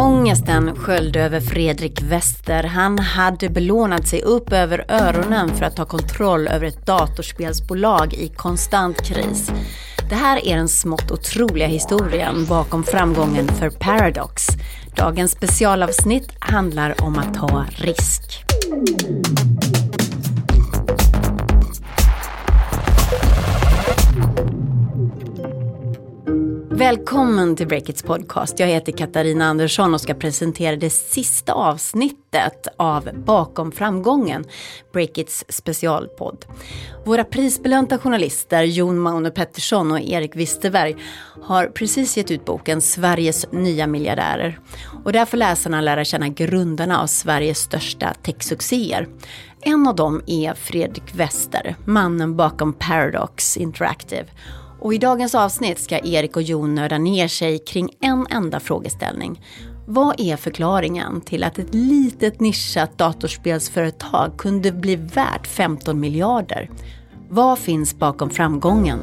Ångesten sköljde över Fredrik Wester. Han hade belånat sig upp över öronen för att ta kontroll över ett datorspelsbolag i konstant kris. Det här är den smått otroliga historien bakom framgången för Paradox. Dagens specialavsnitt handlar om att ta risk. Välkommen till Breakits podcast. Jag heter Katarina Andersson och ska presentera det sista avsnittet av Bakom framgången, Breakits specialpodd. Våra prisbelönta journalister Jon Mauno Pettersson och Erik Wisterberg har precis gett ut boken Sveriges nya miljardärer. Och där får läsarna lära känna grundarna av Sveriges största techsuccéer. En av dem är Fredrik Wester, mannen bakom Paradox Interactive och i dagens avsnitt ska Erik och Jon nörda ner sig kring en enda frågeställning. Vad är förklaringen till att ett litet nischat datorspelsföretag kunde bli värt 15 miljarder? Vad finns bakom framgången?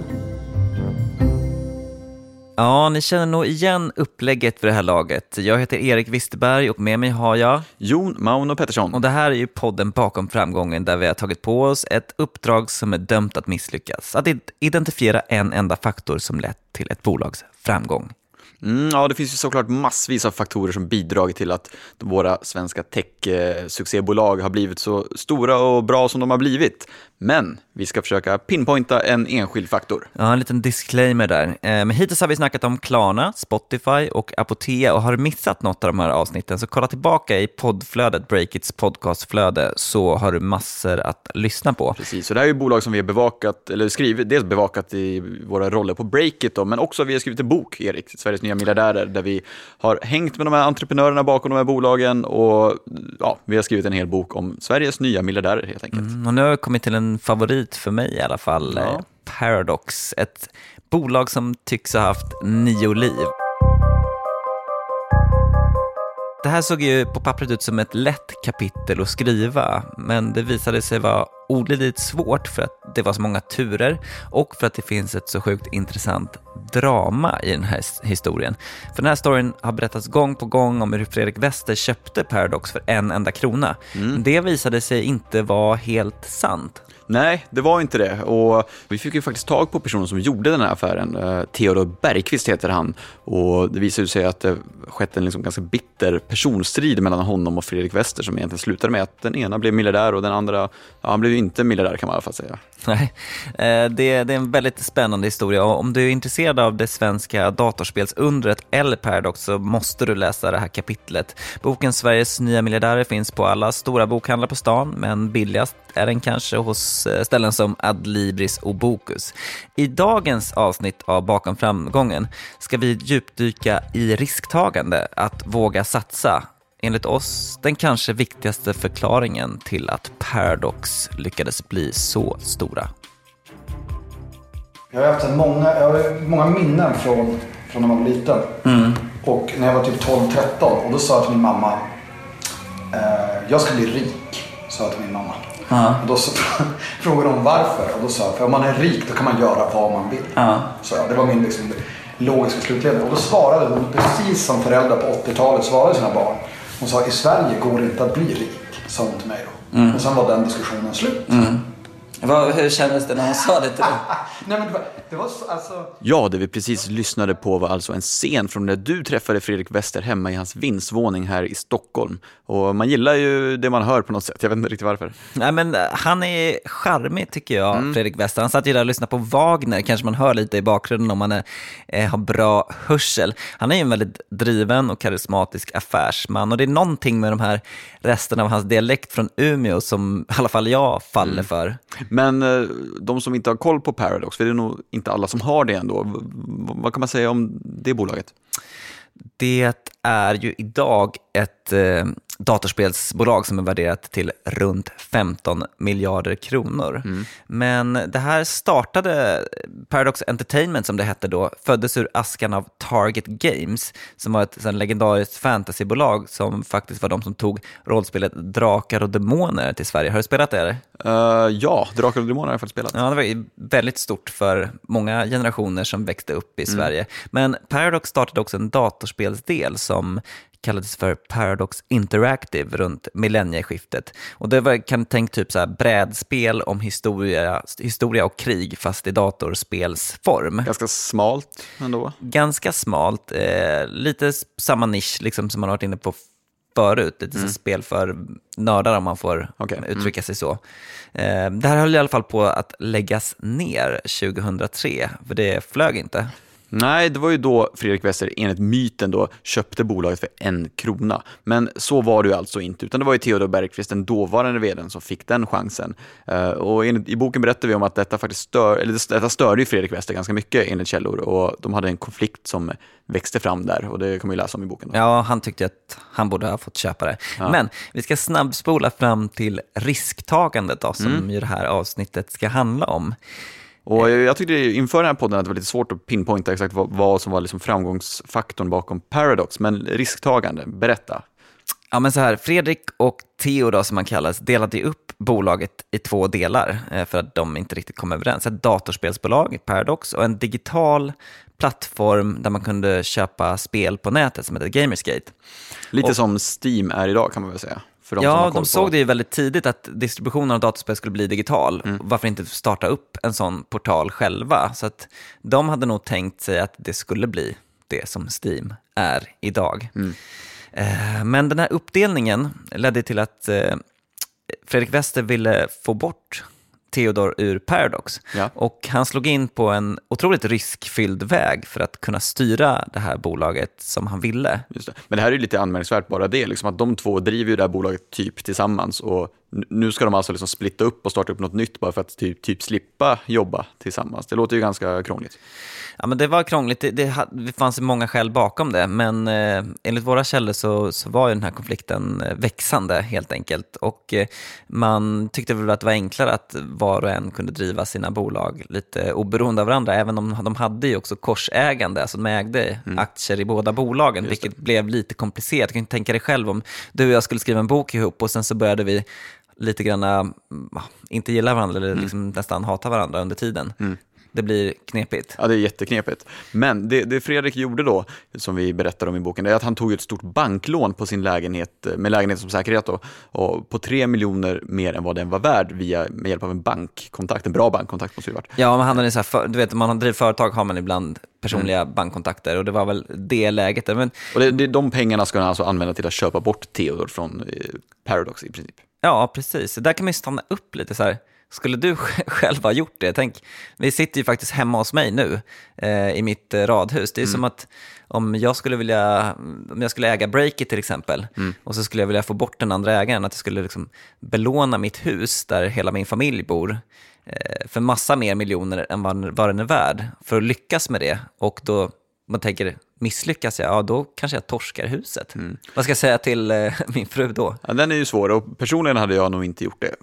Ja, ni känner nog igen upplägget för det här laget. Jag heter Erik Wisterberg och med mig har jag Jon Mauno Pettersson. Och det här är ju podden bakom framgången där vi har tagit på oss ett uppdrag som är dömt att misslyckas. Att identifiera en enda faktor som lett till ett bolags framgång. Mm, ja, det finns ju såklart massvis av faktorer som bidragit till att våra svenska tech-succébolag har blivit så stora och bra som de har blivit. Men vi ska försöka pinpointa en enskild faktor. Ja, en liten disclaimer där. Eh, men hittills har vi snackat om Klarna, Spotify och Apotea och har du missat något av de här avsnitten så kolla tillbaka i poddflödet, Breakits podcastflöde, så har du massor att lyssna på. Precis, och det här är bolag som vi har bevakat, eller skrivit, dels bevakat i våra roller på Breakit, då, men också vi har skrivit en bok, Erik, Sveriges nya miljardärer, där vi har hängt med de här entreprenörerna bakom de här bolagen och ja, vi har skrivit en hel bok om Sveriges nya miljardärer helt enkelt. Mm, och nu har vi kommit till en favorit för mig i alla fall, ja. Eh, Paradox. Ett bolag som tycks ha haft nio liv. Det här såg ju på pappret ut som ett lätt kapitel att skriva, men det visade sig vara olidligt svårt för att det var så många turer och för att det finns ett så sjukt intressant drama i den här historien. För den här storyn har berättats gång på gång om hur Fredrik Wester köpte Paradox för en enda krona. Mm. Det visade sig inte vara helt sant. Nej, det var inte det. Och vi fick ju faktiskt tag på personen som gjorde den här affären. Eh, Theodor Bergqvist heter han. Och det visade sig att det skett en liksom ganska bitter personstrid mellan honom och Fredrik Wester som egentligen slutade med att den ena blev miljardär och den andra, ja, han blev ju inte miljardär kan man i alla fall säga. Nej, det det, det är en väldigt spännande historia och om du är intresserad av det svenska datorspelsundret eller Paradox så måste du läsa det här kapitlet. Boken Sveriges nya miljardärer finns på alla stora bokhandlar på stan, men billigast är den kanske hos eh, ställen som Adlibris och Bokus. I dagens avsnitt av Bakom framgången ska vi djupdyka i risktagande, att våga satsa enligt oss den kanske viktigaste förklaringen till att Paradox lyckades bli så stora. Jag har haft många, jag har många minnen från, från när man var liten. Mm. Och när jag var typ 12-13 och då sa jag till min mamma eh, Jag ska bli rik, sa jag till min mamma. Och då så, frågade hon varför och då sa jag för om man är rik då kan man göra vad man vill. Uh-huh. Så det var min liksom, logiska slutledning. Och då svarade hon precis som föräldrar på 80-talet svarade sina barn. Hon sa i Sverige går det inte att bli rik, sa hon till mig då. Mm. Och sen var den diskussionen slut. Mm. hur kändes det när hon sa det till dig? Nej, men det var, det var så, alltså... Ja, det vi precis lyssnade på var alltså en scen från när du träffade Fredrik Wester hemma i hans vindsvåning här i Stockholm. Och man gillar ju det man hör på något sätt, jag vet inte riktigt varför. Nej, men eh, han är charmig tycker jag, mm. Fredrik Wester. Han satt ju där och lyssnade på Wagner, kanske man hör lite i bakgrunden om man är, eh, har bra hörsel. Han är ju en väldigt driven och karismatisk affärsman och det är någonting med de här resterna av hans dialekt från Umeå som i alla fall jag faller mm. för. Men eh, de som inte har koll på Paradox, för det är nog inte alla som har det ändå. Vad kan man säga om det bolaget? Det är ju idag ett eh, datorspelsbolag som är värderat till runt 15 miljarder kronor. Mm. Men det här startade, Paradox Entertainment som det hette då, föddes ur askan av Target Games, som var ett legendariskt fantasybolag som faktiskt var de som tog rollspelet Drakar och Demoner till Sverige. Har du spelat det? Uh, ja, Drakar och Demoner har jag faktiskt spelat. Ja, det var väldigt stort för många generationer som växte upp i mm. Sverige. Men Paradox startade också en datorspelsdel som kallades för Paradox Interactive runt millennieskiftet. Och det var, kan tänka typ så här brädspel om historia, historia och krig fast i datorspelsform. Ganska smalt ändå. Ganska smalt, eh, lite samma nisch liksom, som man har varit inne på förut, lite mm. spel för nördar om man får okay. Mm. uttrycka mm. sig så. Eh, det här höll i alla fall på att läggas ner 2003, för det flög inte. Nej, det var ju då Fredrik Wester enligt myten då köpte bolaget för en krona. Men så var det ju alltså inte, utan det var ju Theodor Bergqvist, den dåvarande vdn, som fick den chansen. Uh, och enligt, i boken berättar vi om att detta faktiskt stör, eller detta störde ju Fredrik Wester ganska mycket enligt källor och de hade en konflikt som växte fram där och det kan man ju läsa om i boken. Då. Ja, han tyckte att han borde ha fått köpa det. Ja. Men vi ska snabbspola fram till risktagandet då, som mm. ju det här avsnittet ska handla om. Och jag tyckte inför den här podden att det var lite svårt att pinpointa exakt vad, vad som var liksom framgångsfaktorn bakom Paradox, men risktagande, berätta. Ja, men så här, Fredrik och Theo då, som man kallas, delade upp bolaget i två delar eh, för att de inte riktigt kom överens. Ett datorspelsbolag, Paradox, och en digital plattform där man kunde köpa spel på nätet som heter Gamersgate. Lite och, som Steam är idag kan man väl säga. De ja, de såg det ju väldigt tidigt att distributionen av dataspel skulle bli digital. Mm. Varför inte starta upp en sån portal själva? Så att de hade nog tänkt sig att det skulle bli det som Steam är idag. Mm. Eh, men den här uppdelningen ledde till att eh, Fredrik Wester ville få bort Theodor ur Paradox. Ja. Och han slog in på en otroligt riskfylld väg för att kunna styra det här bolaget som han ville. Det. Men det här är lite anmärkningsvärt bara det, liksom att de två driver ju det här bolaget typ tillsammans och nu ska de alltså liksom splitta upp och starta upp något nytt bara för att typ, typ slippa jobba tillsammans. Det låter ju ganska krångligt. Ja, men det var krångligt. Det, det, det fanns många skäl bakom det, men eh, enligt våra källor så, så var ju den här konflikten eh, växande helt enkelt. Och eh, man tyckte väl att det var enklare att var och en kunde driva sina bolag lite oberoende av varandra, även om de hade ju också korsägande, alltså de ägde mm. aktier i båda bolagen, vilket blev lite komplicerat. Du kan tänka dig själv om du och jag skulle skriva en bok ihop och sen så började vi lite grann, mm, inte gilla varandra eller mm. liksom nästan hata varandra under tiden. Mm det blir knepigt. Ja, det är jätteknepigt. Men det, det Fredrik gjorde då, som vi berättar om i boken, det är att han tog ett stort banklån på sin lägenhet, med lägenhet som säkerhet då, och på tre miljoner mer än vad den var värd via, med hjälp av en bankkontakt, en bra bankkontakt måste det varit. Ja, men han hade så här, du vet, man driver företag har man ibland personliga mm. bankkontakter och det var väl det läget. Men... Och det, det, de pengarna ska han alltså använda till att köpa bort Theodor från eh, Paradox i princip. Ja, precis. Där kan man ju stanna upp lite så här skulle du själv ha gjort det? Tänk, vi sitter ju faktiskt hemma hos mig nu eh, i mitt eh, radhus. Det är mm. som att om jag skulle vilja, om jag skulle äga Breakit till exempel mm. och så skulle jag vilja få bort den andra ägaren, att jag skulle liksom belåna mitt hus där hela min familj bor eh, för massa mer miljoner än vad, vad den är värd för att lyckas med det. Och då, man tänker, misslyckas jag, ja då kanske jag torskar huset. Mm. Vad ska jag säga till eh, min fru då? Ja, den är ju svår och personligen hade jag nog inte gjort det,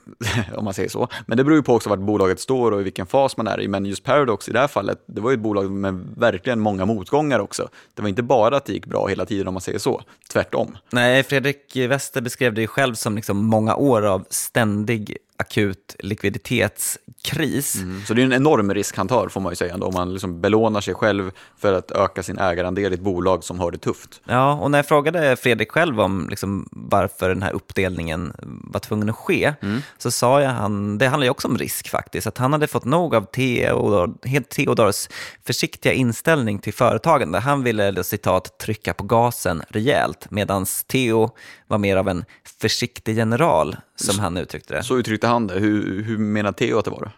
om man säger så. Men det beror ju på också vart bolaget står och i vilken fas man är i. Men just Paradox i det här fallet, det var ju ett bolag med verkligen många motgångar också. Det var inte bara att det gick bra hela tiden om man säger så, tvärtom. Nej, Fredrik Wester beskrev det ju själv som liksom många år av ständig akut likviditetskris. Mm. Så det är en enorm risk han tar får man ju säga om man liksom belånar sig själv för att öka sin ägarandel i ett bolag som har det tufft. Ja, och när jag frågade Fredrik själv om liksom varför den här uppdelningen var tvungen att ske, mm. så sa jag han, det handlar ju också om risk faktiskt, att han hade fått nog av Theodor, Theodors försiktiga inställning till företagande. Han ville, citat, trycka på gasen rejält, medan Theo var mer av en försiktig general, som han uttryckte det. Så uttryckte han det. Hur, hur menar Theo att det var?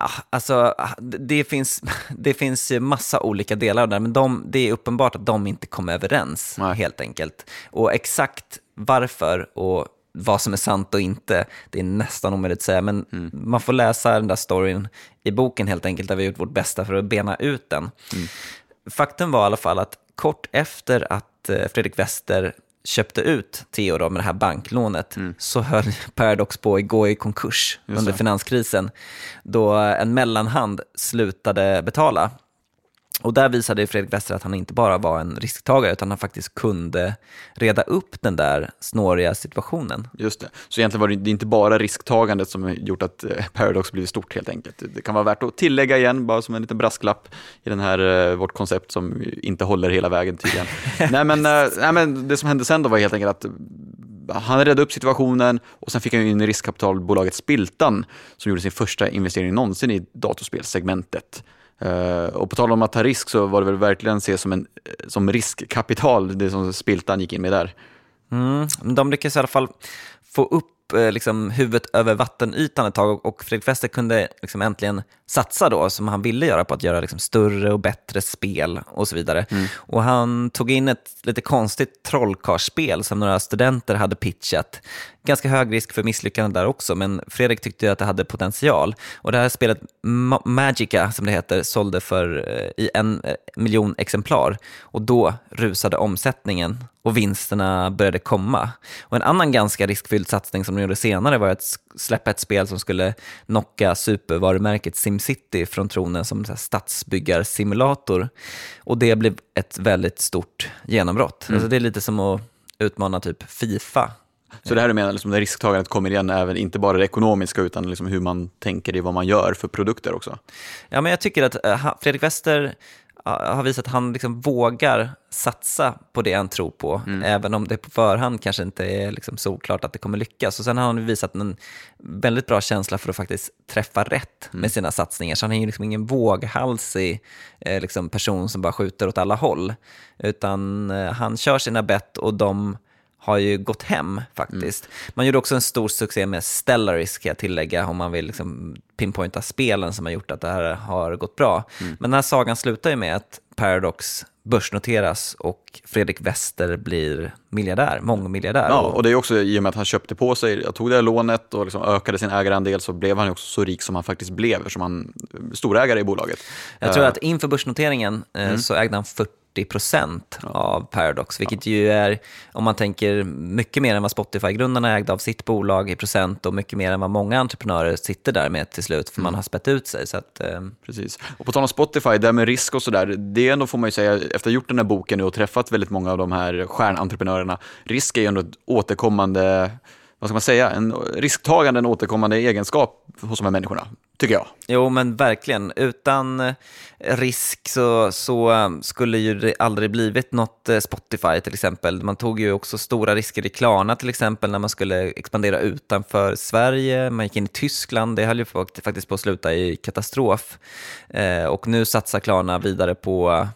Ja, alltså, det finns, det finns massa olika delar det, men de, det är uppenbart att de inte kom överens, Nej. helt enkelt. Och exakt varför och vad som är sant och inte, det är nästan omöjligt att säga, men mm. man får läsa den där storyn i boken helt enkelt, där vi har gjort vårt bästa för att bena ut den. Mm. Faktum var i alla fall att kort efter att eh, Fredrik Wester köpte ut Theo då med det här banklånet mm. så höll Paradox på att gå i konkurs under finanskrisen då en mellanhand slutade betala. Och där visade Fredrik Wester att han inte bara var en risktagare utan han faktiskt kunde reda upp den där snåriga situationen. Just det. Så egentligen var det inte bara risktagandet som gjort att eh, Paradox blivit stort helt enkelt. Det kan vara värt att tillägga igen, bara som en liten brasklapp i den här, eh, vårt koncept som inte håller hela vägen tydligen. nej, men, eh, nej, men det som hände sen då var helt enkelt att han räddade upp situationen och sen fick han in riskkapitalbolaget Spiltan som gjorde sin första investering någonsin i datorspelssegmentet. Uh, och på tal om att ta risk så var det väl verkligen ses som, en, som riskkapital, det som Spiltan gick in med där. Mm, de lyckades i alla fall få upp Eh, liksom, huvudet över vattenytan ett tag och, Fredrik Wester kunde liksom äntligen satsa då, som han ville göra, på att göra liksom, större och bättre spel och så vidare. Mm. Och han tog in ett lite konstigt trollkarlsspel som några studenter hade pitchat. Ganska hög risk för misslyckande där också, men Fredrik tyckte att det hade potential. Och det här spelet, Ma Magica, som det heter, sålde för eh, i en eh, miljon exemplar. Och då rusade omsättningen och vinsterna började komma. Och en annan ganska riskfylld satsning som de gjorde senare var att släppa ett spel som skulle knocka supervarumärket SimCity från tronen som stadsbyggarsimulator. Och det blev ett väldigt stort genombrott. Mm. Alltså det är lite som att utmana typ Fifa så det här du menar, liksom, det risktagandet kommer igen även, inte bara det ekonomiska, utan liksom hur man tänker i vad man gör för produkter också? Ja, men jag tycker att uh, Fredrik Wester har visat att han liksom vågar satsa på det han tror på, mm. även om det på förhand kanske inte är liksom solklart att det kommer lyckas. Och sen har han visat en väldigt bra känsla för att faktiskt träffa rätt mm. med sina satsningar. Så han är ju liksom ingen våghalsig eh, liksom person som bara skjuter åt alla håll, utan eh, han kör sina bett och de har ju gått hem faktiskt. Mm. Man gjorde också en stor succé med Stellaris kan jag tillägga, om man vill liksom pinpointa spelen som har gjort att det här har gått bra. Mm. Men den här sagan slutar ju med att Paradox börsnoteras och Fredrik Wester blir miljardär, mångmiljardär. Ja, och det är också i och med att han köpte på sig, jag tog det här lånet och liksom ökade sin ägarandel så blev han också så rik som han faktiskt blev, eftersom han storägare i bolaget. Jag tror uh, att inför börsnoteringen uh, mm. så ägde han 40 procent av Paradox, vilket ju är, om man tänker, mycket mer än vad Spotify-grundarna ägde av sitt bolag i procent och mycket mer än vad många entreprenörer sitter där med till slut, för mm. man har spett ut sig. Så att, eh. Precis. Och på tal om Spotify, det med risk och sådär, det ändå får man ju säga, efter att ha gjort den här boken och träffat väldigt många av de här stjärnentreprenörerna, risk är ju ändå ett återkommande vad ska man säga, en risktagande, en återkommande egenskap hos de här människorna, tycker jag. Jo, men verkligen. Utan eh, risk så, så eh, skulle ju det aldrig blivit något eh, Spotify till exempel. Man tog ju också stora risker i Klarna till exempel när man skulle expandera utanför Sverige. Man gick in i Tyskland, det höll ju faktiskt på att sluta i katastrof. Och nu satsar Klarna vidare på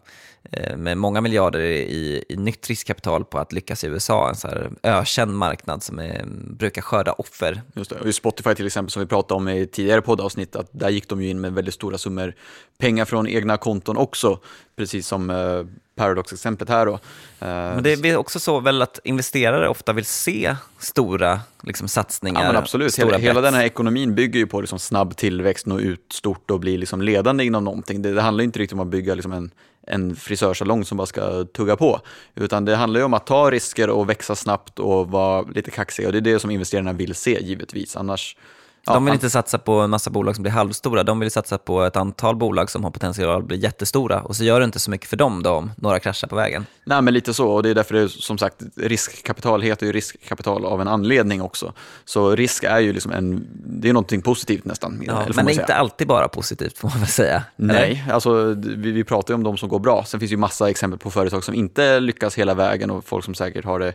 Eh, med många miljarder i, i nytt riskkapital på att lyckas i USA, en så här ökänd marknad som är, brukar skörda offer. Just det. Och Spotify till exempel, som vi pratade om i tidigare poddavsnitt, att där gick de ju in med väldigt stora summor pengar från egna konton också, precis som eh, Paradox-exemplet här då. Eh, men det är också så väl att investerare ofta vill se stora liksom, satsningar. Ja, men absolut. Hela, hela, den här ekonomin bygger ju på liksom, snabb tillväxt, nå ut stort och bli liksom, ledande inom någonting. Det, det handlar inte riktigt om att bygga liksom, en en frisörsalong som bara ska tugga på. Utan det handlar ju om att ta risker och växa snabbt och vara lite kaxig. Och det är det som investerarna vill se givetvis. Annars de vill inte satsa på en massa bolag som blir halvstora, de vill satsa på ett antal bolag som har potential att bli jättestora och så gör det inte så mycket för dem då om några kraschar på vägen. Nej, men lite så och det är därför det är som sagt riskkapital heter ju riskkapital av en anledning också. Så risk är ju liksom en, det är någonting positivt nästan. Ja, men det är inte alltid bara positivt får man väl säga. Nej, alltså vi, vi pratar ju om de som går bra. Sen finns ju massa exempel på företag som inte lyckas hela vägen och folk som säkert har det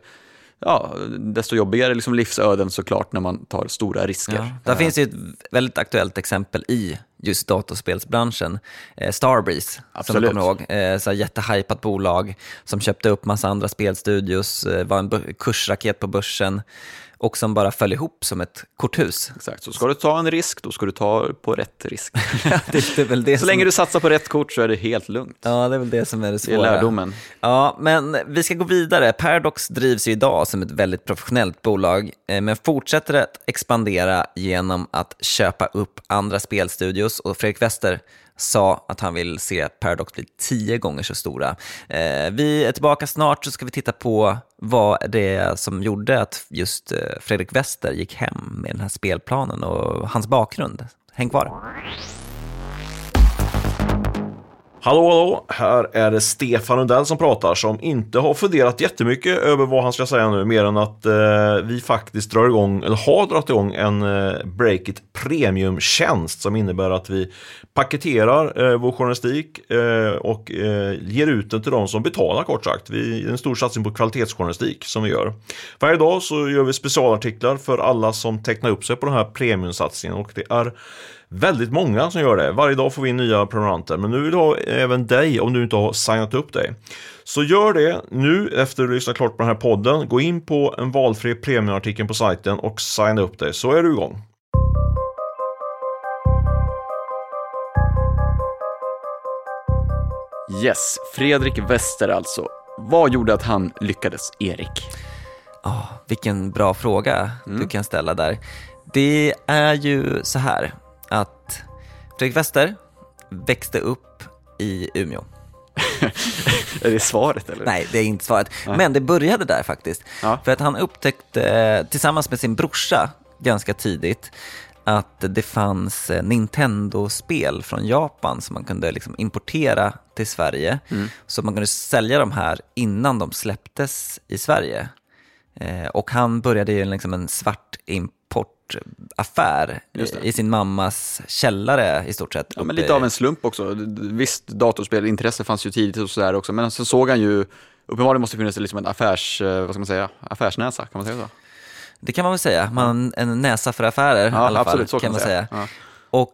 ja, desto jobbigare liksom livsöden såklart när man tar stora risker. Ja, där uh. finns ju ett väldigt aktuellt exempel i just datorspelsbranschen. Eh, Starbreeze, Absolut. som du kommer ihåg. Eh, så jättehypat bolag som köpte upp massa andra spelstudios, eh, var en kursraket på börsen och som bara föll ihop som ett korthus. Exakt, så ska du ta en risk, då ska du ta på rätt risk. det är väl det så länge du satsar på rätt kort så är det helt lugnt. Ja, det är väl det som är det svåra. Det är lärdomen. Ja, men vi ska gå vidare. Paradox drivs ju idag som ett väldigt professionellt bolag, eh, men fortsätter att expandera genom att köpa upp andra spelstudios och Fredrik Wester sa att han vill se Paradox bli tio gånger så stora. Eh, vi är tillbaka snart så ska vi titta på vad det är som gjorde att just eh, Fredrik Wester gick hem med den här spelplanen och hans bakgrund. Häng kvar. Hallå, hallå! Här är det Stefan Lundell som pratar som inte har funderat jättemycket över vad han ska säga nu mer än att eh, vi faktiskt drar igång, eller har dragit igång en eh, Breakit Premium-tjänst som innebär att vi paketerar eh, vår journalistik eh, och eh, ger ut den till de som betalar kort sagt. Vi är en stor satsning på kvalitetsjournalistik som vi gör. Varje dag så gör vi specialartiklar för alla som tecknar upp sig på den här premiumsatsningen och det är väldigt många som gör det. Varje dag får vi in nya prenumeranter, men nu vill jag ha även dig om du inte har signat upp dig. Så gör det nu efter att du lyssnat klart på den här podden. Gå in på en valfri premiumartikel på sajten och signa upp dig så är du igång. Yes, Fredrik Wester alltså. Vad gjorde att han lyckades, Erik? Oh, vilken bra fråga mm. du kan ställa där. Det är ju så här Fredrik Wester växte upp i Umeå. är det svaret eller? Nej, det är inte svaret. Nej. Men det började där faktiskt. Ja. För att han upptäckte tillsammans med sin brorsa ganska tidigt att det fanns eh, Nintendo-spel från Japan som man kunde liksom importera till Sverige. Mm. Så man kunde sälja de här innan de släpptes i Sverige. Eh, och han började ju liksom en svart importaffär i sin mammas källare i stort sett. Ja, men lite av en slump också. Visst, datorspel-intresse fanns ju tidigt och sådär också, men så såg han ju Uppenbarligen måste det finnas liksom en affärs, eh, vad ska man säga, affärsnäsa, kan man säga så? Det kan man väl säga, man, en näsa för affärer ja, i alla absolut, fall, kan man säga. säga. Ja. Och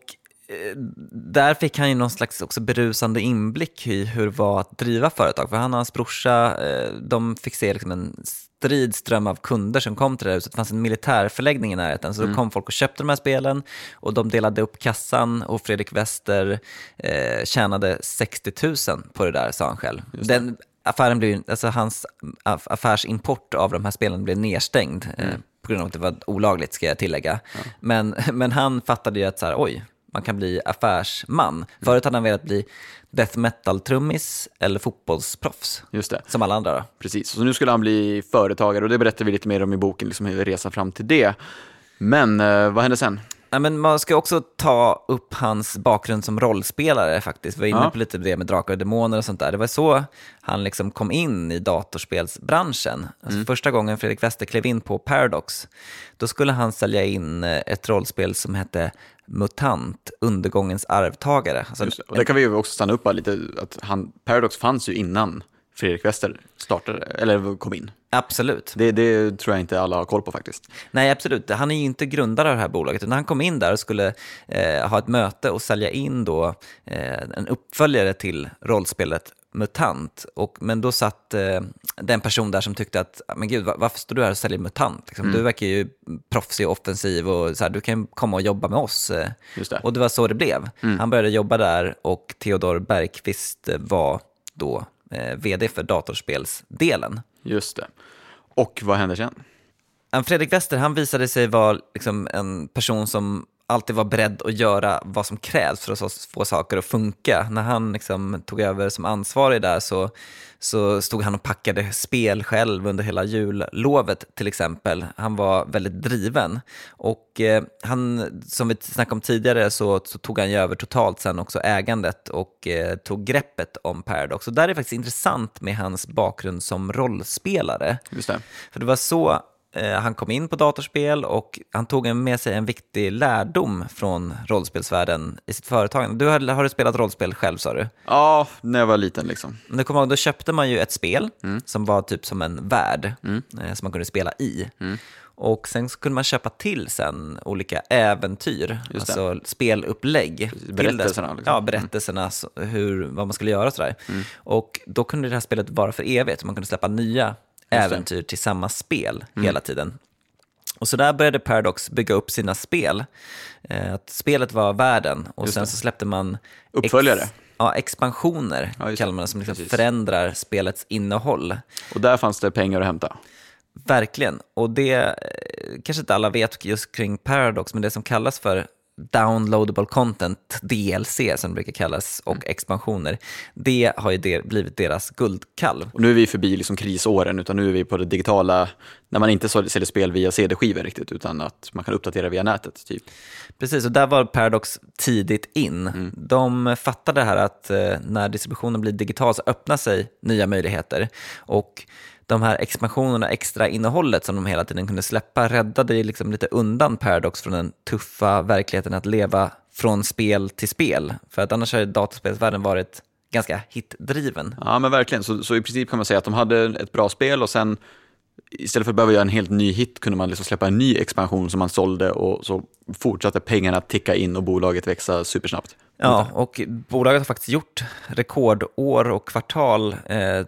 där fick han ju någon slags också berusande inblick i hur det var att driva företag. För han och hans brorsa, eh, de fick se liksom en strid ström av kunder som kom till det här huset. Det fanns en militärförläggning i närheten, så då mm. kom folk och köpte de här spelen och de delade upp kassan och Fredrik Wester eh, tjänade 60 000 på det där, sa han själv. Den, affären blev, alltså hans affärsimport av de här spelen blev nedstängd. Eh, mm. Eh, på grund av att det var olagligt, ska jag tillägga. Ja. Men, men han fattade ju att så här, oj, man kan bli affärsman. Mm. Förut hade han velat bli death metal-trummis eller fotbollsproffs. Just det. Som alla andra då. Precis, så nu skulle han bli företagare och det berättar vi lite mer om i boken, liksom resan fram till det. Men eh, vad hände sen? Ja, men man ska också ta upp hans bakgrund som rollspelare faktiskt. Vi var inne ja. på lite det med Drakar och Demoner och sånt där. Det var så han liksom kom in i datorspelsbranschen. Alltså mm. Första gången Fredrik Wester klev in på Paradox, då skulle han sälja in eh, ett rollspel som hette MUTANT, undergångens arvtagare. Alltså, det. Och det kan vi ju också stanna upp lite, att han, Paradox fanns ju innan Fredrik Wester startade, eller kom in. Absolut. Det, det, tror jag inte alla har koll på faktiskt. Nej, absolut. Han är ju inte grundare av det här bolaget. När han kom in där och skulle eh, ha ett möte och sälja in då, eh, en uppföljare till rollspelet MUTANT. Och, men då satt eh, den person där som tyckte att, men gud, varför står du här och säljer MUTANT? Liksom, mm. Du verkar ju proffsig och offensiv och så här, du kan komma och jobba med oss. Det. Och det var så det blev. Mm. Han började jobba där och Theodor Bergqvist var då eh, vd för datorspelsdelen. Just det. Och vad hände sen? Fredrik Wester han visade sig vara liksom en person som alltid var beredd att göra vad som krävs för att få saker att funka. När han liksom tog över som ansvarig där så, så stod han och packade spel själv under hela jullovet till exempel. Han var väldigt driven. Och eh, han, som vi snackade om tidigare så, så, tog han ju över totalt sen också ägandet och eh, tog greppet om Paradox. Och där är det faktiskt intressant med hans bakgrund som rollspelare. Just det. För det var så han kom in på datorspel och han tog med sig en viktig lärdom från rollspelsvärlden i sitt företag. Du har, har du spelat rollspel själv sa du? Ja, när jag var liten liksom. Du kommer ihåg, då köpte man ju ett spel mm. som var typ som en värld mm. eh, som man kunde spela i. Mm. Och sen kunde man köpa till sen olika äventyr, alltså spelupplägg. Berättelserna. Liksom. Ja, berättelserna, hur, vad man skulle göra och sådär. Mm. Och då kunde det här spelet vara för evigt, man kunde släppa nya äventyr till samma spel mm. hela tiden. Och så där började Paradox bygga upp sina spel. Eh, att spelet var världen och Just sen det. så släppte man uppföljare. Ex ja, expansioner, ja, kallar man det, som liksom förändrar spelets innehåll. Och där fanns det pengar att hämta. Verkligen, och det eh, kanske inte alla vet just kring Paradox, men det som kallas för downloadable content, DLC som det brukar kallas, och Mm. expansioner, det har ju det, blivit deras guldkalv. Och nu är vi förbi liksom krisåren, utan nu är vi på det digitala, när man inte säljer spel via CD-skivor riktigt, utan att man kan uppdatera via nätet. Typ. Precis, och där var Paradox tidigt in. Mm. De fattade här att eh, när distributionen blir digital så öppnar sig nya möjligheter. Och de här expansionerna, extra innehållet som de hela tiden kunde släppa räddade ju liksom lite undan Paradox från den tuffa verkligheten att leva från spel till spel. För att annars har dataspelsvärlden varit ganska hitdriven. Ja, men verkligen. Så, så i princip kan man säga att de hade ett bra spel och sen istället för att behöva göra en helt ny hit kunde man liksom släppa en ny expansion som man sålde och så fortsatte pengarna ticka in och bolaget växa supersnabbt. Ja, och bolaget har faktiskt gjort rekordår och kvartal eh,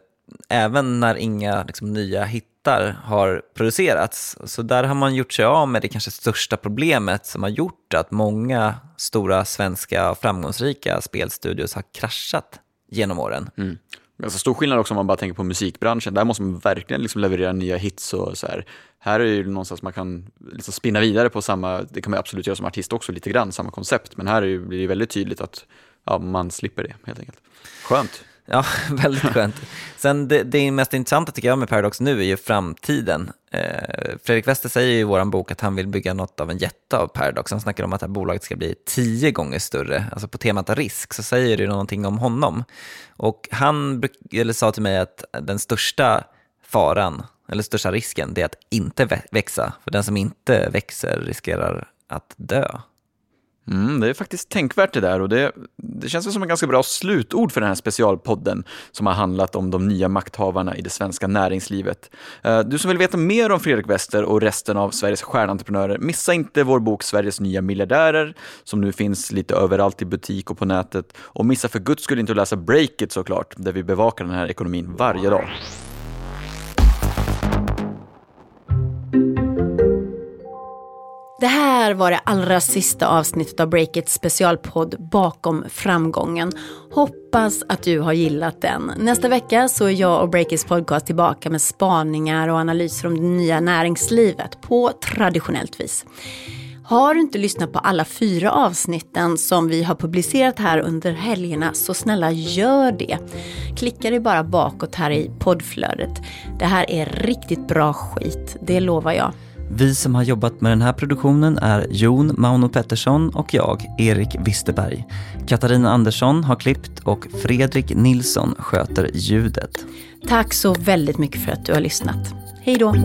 även när inga liksom, nya hittar har producerats. Så där har man gjort sig av med det kanske största problemet som har gjort att många stora svenska framgångsrika spelstudios har kraschat genom åren. Mm. Ganska stor skillnad också om man bara tänker på musikbranschen. Där måste man verkligen liksom leverera nya hits och så här. Här är det ju någonstans man kan liksom spinna vidare på samma, det kan man absolut göra som artist också lite grann, samma koncept. Men här är det, blir det väldigt tydligt att ja, man slipper det helt enkelt. Skönt. Ja, väldigt skönt. Sen det, det mest intressanta tycker jag med Paradox nu är ju framtiden. Eh, Fredrik Wester säger i vår bok att han vill bygga något av en jätte av Paradox. Han snackar om att det här bolaget ska bli tio gånger större. Alltså på temat risk så säger det någonting om honom. Och han eller sa till mig att den största faran, eller största risken, det är att inte växa. För den som inte växer riskerar att dö. Mm, det är faktiskt tänkvärt det där och det, det känns som en ganska bra slutord för den här specialpodden som har handlat om de nya makthavarna i det svenska näringslivet. Eh, du som vill veta mer om Fredrik Wester och resten av Sveriges stjärnentreprenörer, missa inte vår bok Sveriges nya miljardärer som nu finns lite överallt i butik och på nätet. Och missa för guds skull inte att läsa Breakit såklart, där vi bevakar den här ekonomin varje dag. Det här var det allra sista avsnittet av Breakits specialpodd Bakom framgången. Hoppas att du har gillat den. Nästa vecka så är jag och Breakits podcast tillbaka med spaningar och analyser om det nya näringslivet på traditionellt vis. Har du inte lyssnat på alla fyra avsnitten som vi har publicerat här under helgerna så snälla gör det. Klicka dig bara bakåt här i poddflödet. Det här är riktigt bra skit, det lovar jag. Vi som har jobbat med den här produktionen är Jon Mauno Pettersson och jag, Erik Wisterberg. Katarina Andersson har klippt och Fredrik Nilsson sköter ljudet. Tack så väldigt mycket för att du har lyssnat. Hej då!